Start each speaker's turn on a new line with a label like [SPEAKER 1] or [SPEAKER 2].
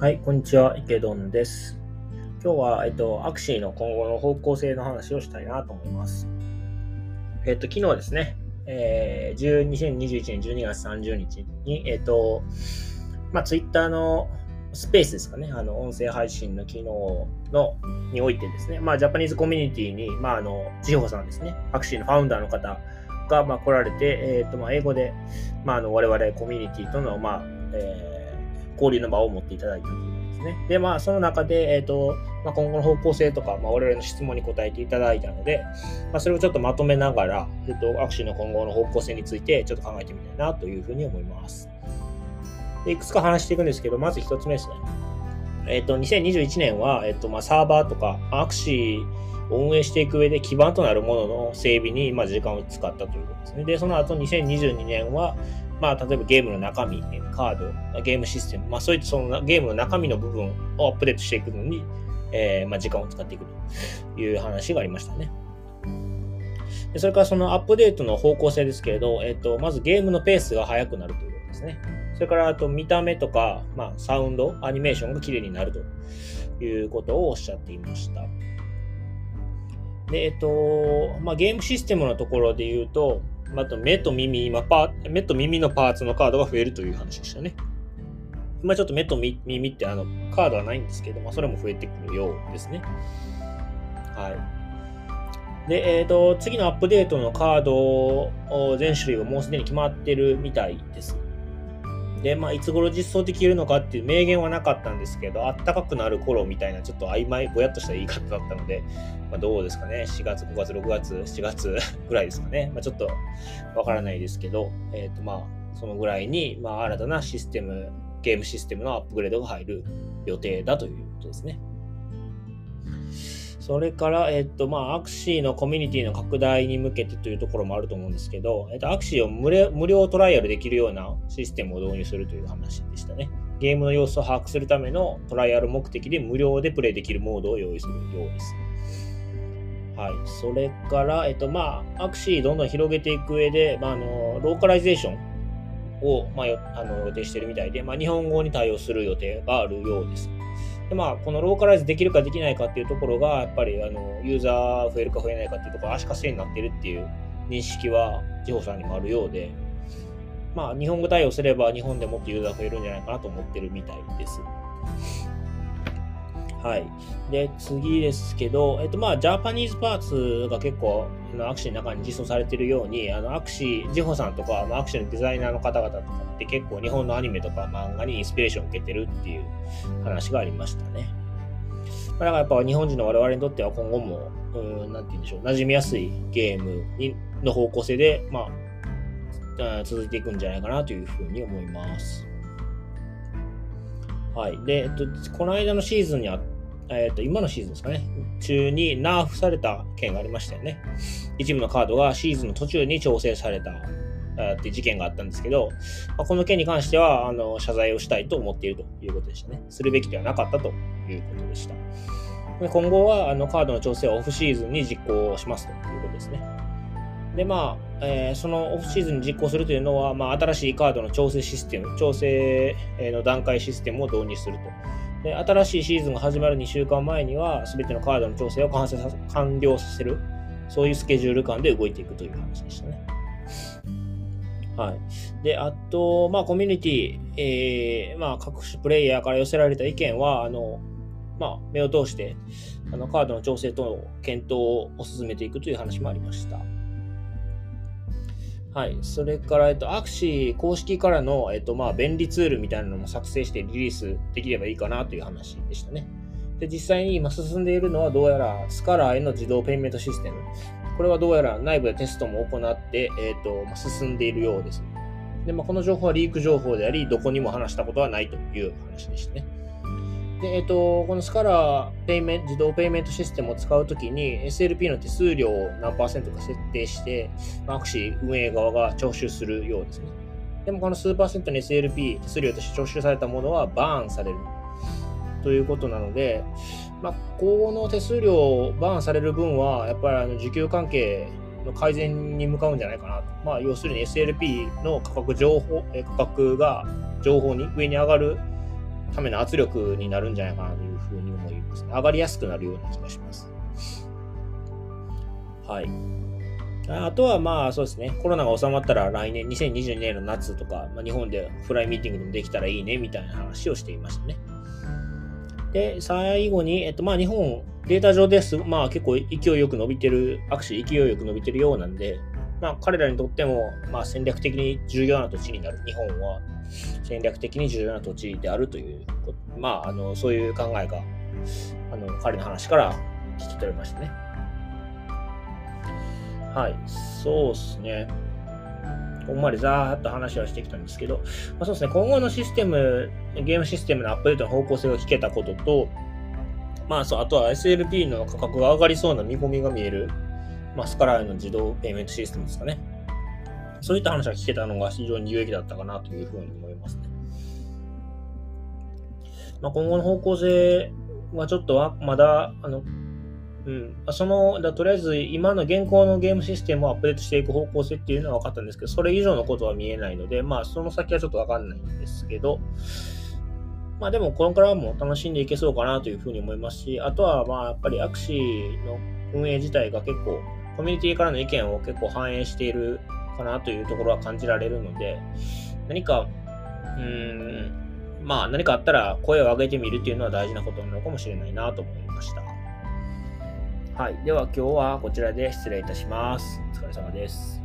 [SPEAKER 1] はい、こんにちは、池ドンです。今日は、えっと、アクシーの今後の方向性の話をしたいなと思います。えっと、昨日ですね、えー、2021年12月30日に、えっと、まあ、Twitter のスペースですかね、あの、音声配信の機能の、においてですね、まあ、ジャパニーズコミュニティに、まあ、あの、ジホさんですね、アクシーのファウンダーの方が、まあ、来られて、えっと、まあ、英語で、まあ、あの、我々コミュニティとの、まあ、えー交流の場を持っていただいたというですね。で、まあ、その中で、え、ー、と、まあ、今後の方向性とか、まあ、我々の質問に答えていただいたので、まあ、それをちょっとまとめながら、えっ、ー、と、握手の今後の方向性について、ちょっと考えてみたいなというふうに思います。でいくつか話していくんですけど、まず一つ目ですね。えっ、と、2021年は、えっ、と、まあ、サーバーとか、アクシーを運営していく上で基盤となるものの整備に、まあ、時間を使ったということですね。で、その後2022年は、まあ、例えばゲームの中身、カード、ゲームシステム、まあ、そういったそのゲームの中身の部分をアップデートしていくのに、えー、まあ、時間を使っていくという話がありましたね。でそれからそのアップデートの方向性ですけれど、えっ、と、まずゲームのペースが速くなるということですね。それから、あと見た目とか、まあ、サウンド、アニメーションが綺麗になるということをおっしゃっていました。で、えっ、と、まあ、ゲームシステムのところで言うと、あと目と耳、今パ目と耳のパーツのカードが増えるという話でしたね。今ちょっと目と耳ってあのカードはないんですけど、まあ、それも増えてくるようですね。はい。で、えっ、ー、と、次のアップデートのカード全種類がもうすでに決まってるみたいです。で、まあ、いつ頃実装できるのかっていう明言はなかったんですけど、あったかくなる頃みたいな、ちょっと曖昧、ぼやっとした言い方だったので、まあ、どうですかね、4月、5月、6月、7月ぐらいですかね、まあ、ちょっとわからないですけど、えっ、ー、と、まあ、そのぐらいに、まあ、新たなシステム、ゲームシステムのアップグレードが入る予定だということですね。それから、えっと、まあ、アクシーのコミュニティの拡大に向けてというところもあると思うんですけど、えっと、アクシーを無料トライアルできるようなシステムを導入するという話でしたね。ゲームの様子を把握するためのトライアル目的で無料でプレイできるモードを用意するようです。はい。それから、えっと、まあ、 Axie どんどん広げていく上で、まあ、あの、ローカライゼーションを、まあ、あの予定してるみたいで、まあ、日本語に対応する予定があるようです。でまあ、このローカライズできるかできないかっていうところが、やっぱりあのユーザー増えるか増えないかっていうところ、足かせになってるっていう認識は、 Jihoさんにもあるようで、まあ、日本語対応すれば日本でもっとユーザー増えるんじゃないかなと思ってるみたいです。はい。で、次ですけど、えっと、まあ、ジャパニーズパーツが結構、あの、アクシーの中に実装されているように、あの、アクシー、ジホさんとか、まあ、アクシーのデザイナーの方々とかって結構日本のアニメとか漫画にインスピレーションを受けてるっていう話がありましたね。まあ、だからやっぱ日本人の我々にとっては今後も、うん、なんて言うんでしょう、馴染みやすいゲームにの方向性で、まあ、続いていくんじゃないかなというふうに思います。はい。で、えっと、この間のシーズンにあっえ、ー、と、今のシーズンですかね、中にナーフされた件がありましたよね。一部のカードがシーズンの途中に調整されたって事件があったんですけど、まあ、この件に関しては、あの、謝罪をしたいと思っているということでしたね。するべきではなかったということでした。で今後は、あの、カードの調整をオフシーズンに実行しますということですね。で、まあ、えー、そのオフシーズンに実行するというのは、まあ、新しいカードの調整システム、調整の段階システムを導入すると。で新しいシーズンが始まる2週間前には、すべてのカードの調整を完成さ完了させる、そういうスケジュール感で動いていくという話でしたね。はい。で、あと、まあ、コミュニティ、えー、まあ、各種プレイヤーから寄せられた意見は、あの、まあ、目を通して、あの、カードの調整との検討を進めていくという話もありました。はい。それから、えっと、アクシー公式からの、えっと、まあ、便利ツールみたいなのも作成してリリースできればいいかなという話でしたね。で、実際に今進んでいるのは、どうやらスカラーへの自動ペイメントシステム。これはどうやら内部でテストも行って、えっと、まあ、進んでいるようです。で、まあ、この情報はリーク情報であり、どこにも話したことはないという話でしたね。で、えっと、このスカラーペイメント、自動ペイメントシステムを使うときに SLP の手数料を何パーセントか設定して、アクシー運営側が徴収するようですね。でもこの数パーセントの SLP、手数料として徴収されたものはバーンされるということなので、まあ、この手数料バーンされる分は、やっぱりあの受給関係の改善に向かうんじゃないかなと。まあ、要するに SLP の価格情報、価格が情報に上に上がるための圧力になるんじゃないかなというふうに思います、ね。上がりやすくなるような気がします。はい。あとはまあそうですね、コロナが収まったら来年、2022年の夏とか、まあ、日本でフライミーティングでもできたらいいねみたいな話をしていましたね。で、最後に、えっとまあ日本、データ上です、まあ結構勢いよく伸びてる、アクシ勢いよく伸びてるようなんで、まあ彼らにとっても、まあ戦略的に重要な土地になる。日本は戦略的に重要な土地であるという、まああのそういう考えが、あの彼の話から聞き取れましたね。はい、そうですね。ここまでざーっと話はしてきたんですけど、まあ、そうですね、今後のシステム、ゲームシステムのアップデートの方向性が聞けたことと、まあそう、あとは SLP の価格が上がりそうな見込みが見える、まあ、スカラーの自動ペイメントシステムですかね。そういった話が聞けたのが非常に有益だったかなというふうに思いますね。まあ、今後の方向性はちょっとはまだあのうん、そのだとりあえず今の現行のゲームシステムをアップデートしていく方向性っていうのは分かったんですけど、それ以上のことは見えないので、まあその先はちょっと分かんないんですけど、まあでもこれからも楽しんでいけそうかなというふうに思いますし、あとはまあやっぱりアクシーの運営自体が結構コミュニティからの意見を結構反映しているかなというところは感じられるので、何か、うーん、まあ何かあったら声を上げてみるっていうのは大事なことなのかもしれないなと思いました。はい。では今日はこちらで失礼いたします。お疲れ様です。